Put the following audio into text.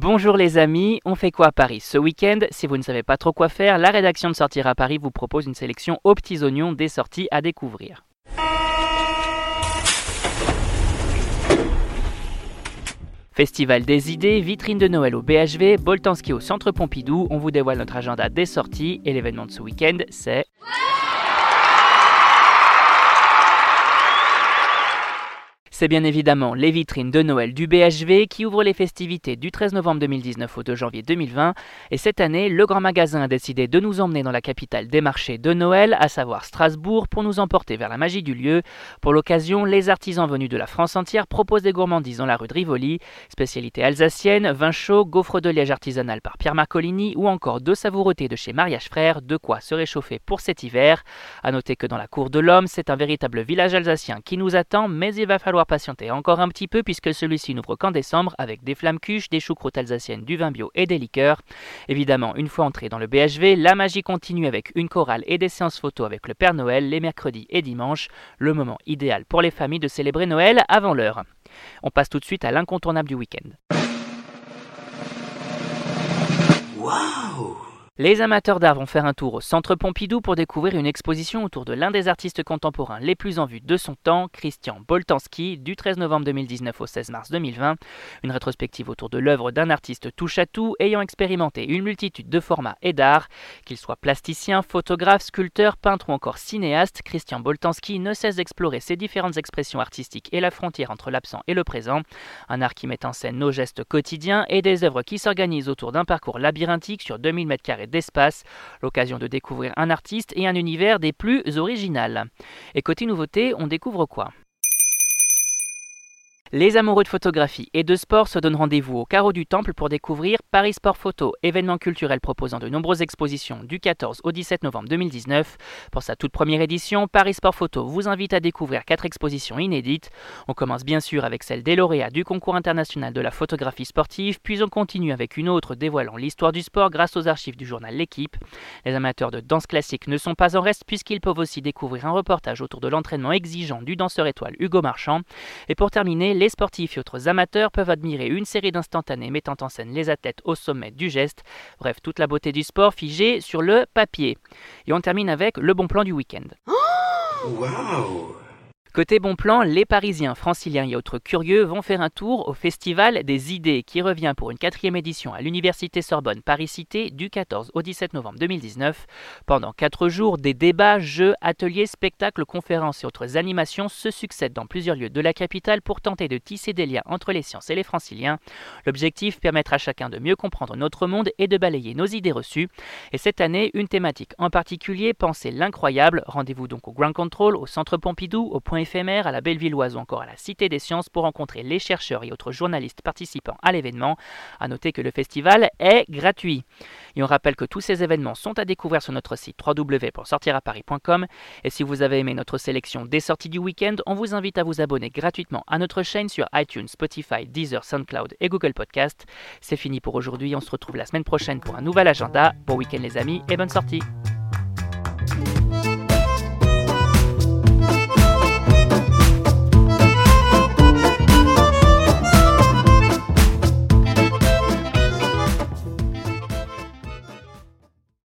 Bonjour les amis, on fait quoi à Paris? Ce week-end Si vous ne savez pas trop quoi faire, la rédaction de Sortir à Paris vous propose une sélection aux petits oignons des sorties à découvrir. Festival des idées, vitrine de Noël au BHV, Boltanski au Centre Pompidou, on vous dévoile notre agenda des sorties et l'événement de ce week-end c'est... C'est bien évidemment les vitrines de Noël du BHV qui ouvrent les festivités du 13 novembre 2019 au 2 janvier 2020. Et cette année, le grand magasin a décidé de nous emmener dans la capitale des marchés de Noël, à savoir Strasbourg, pour nous emporter vers la magie du lieu. Pour l'occasion, les artisans venus de la France entière proposent des gourmandises dans la rue de Rivoli, spécialité alsacienne, vin chaud, gaufre de liège artisanal par Pierre Marcolini ou encore deux savouretés de chez Mariage Frères, de quoi se réchauffer pour cet hiver. À noter que dans la cour de l'homme, c'est un véritable village alsacien qui nous attend, mais il va falloir patienter encore un petit peu puisque celui-ci n'ouvre qu'en décembre avec des flammes cuches, des choucroutes alsaciennes, du vin bio et des liqueurs. Évidemment, une fois entré dans le BHV, la magie continue avec une chorale et des séances photos avec le Père Noël les mercredis et dimanches, le moment idéal pour les familles de célébrer Noël avant l'heure. On passe tout de suite à l'incontournable du week-end. Les amateurs d'art vont faire un tour au Centre Pompidou pour découvrir une exposition autour de l'un des artistes contemporains les plus en vue de son temps, Christian Boltanski, du 13 novembre 2019 au 16 mars 2020. Une rétrospective autour de l'œuvre d'un artiste touche-à-tout ayant expérimenté une multitude de formats et d'art. Qu'il soit plasticien, photographe, sculpteur, peintre ou encore cinéaste, Christian Boltanski ne cesse d'explorer ses différentes expressions artistiques et la frontière entre l'absent et le présent. Un art qui met en scène nos gestes quotidiens et des œuvres qui s'organisent autour d'un parcours labyrinthique sur 2000 m2 d'espace. L'occasion de découvrir un artiste et un univers des plus originales. Et côté nouveauté, on découvre quoi? Les amoureux de photographie et de sport se donnent rendez-vous au Carreau du Temple pour découvrir Paris Sport Photo, événement culturel proposant de nombreuses expositions du 14 au 17 novembre 2019. Pour sa toute première édition, Paris Sport Photo vous invite à découvrir quatre expositions inédites. On commence bien sûr avec celle des lauréats du concours international de la photographie sportive, puis on continue avec une autre dévoilant l'histoire du sport grâce aux archives du journal L'équipe. Les amateurs de danse classique ne sont pas en reste puisqu'ils peuvent aussi découvrir un reportage autour de l'entraînement exigeant du danseur étoile Hugo Marchand. Et pour terminer, les sportifs et autres amateurs peuvent admirer une série d'instantanés mettant en scène les athlètes au sommet du geste. Bref, toute la beauté du sport figée sur le papier. Et on termine avec le bon plan du week-end. Côté bon plan, les Parisiens, franciliens et autres curieux vont faire un tour au Festival des idées qui revient pour une quatrième édition à l'Université Sorbonne Paris-Cité du 14 au 17 novembre 2019. Pendant quatre jours, des débats, jeux, ateliers, spectacles, conférences et autres animations se succèdent dans plusieurs lieux de la capitale pour tenter de tisser des liens entre les sciences et les franciliens. L'objectif, permettre à chacun de mieux comprendre notre monde et de balayer nos idées reçues. Et cette année, une thématique en particulier, penser l'incroyable. Rendez-vous donc au Grand Control, au Centre Pompidou, au Point éphémère à la Bellevilloise ou encore à la Cité des Sciences pour rencontrer les chercheurs et autres journalistes participants à l'événement. A noter que le festival est gratuit. Et on rappelle que tous ces événements sont à découvrir sur notre site www.sortiraparis.com. Et si vous avez aimé notre sélection des sorties du week-end, on vous invite à vous abonner gratuitement à notre chaîne sur iTunes, Spotify, Deezer, SoundCloud et Google Podcast. C'est fini pour aujourd'hui, on se retrouve la semaine prochaine pour un nouvel agenda. Bon week-end les amis et bonne sortie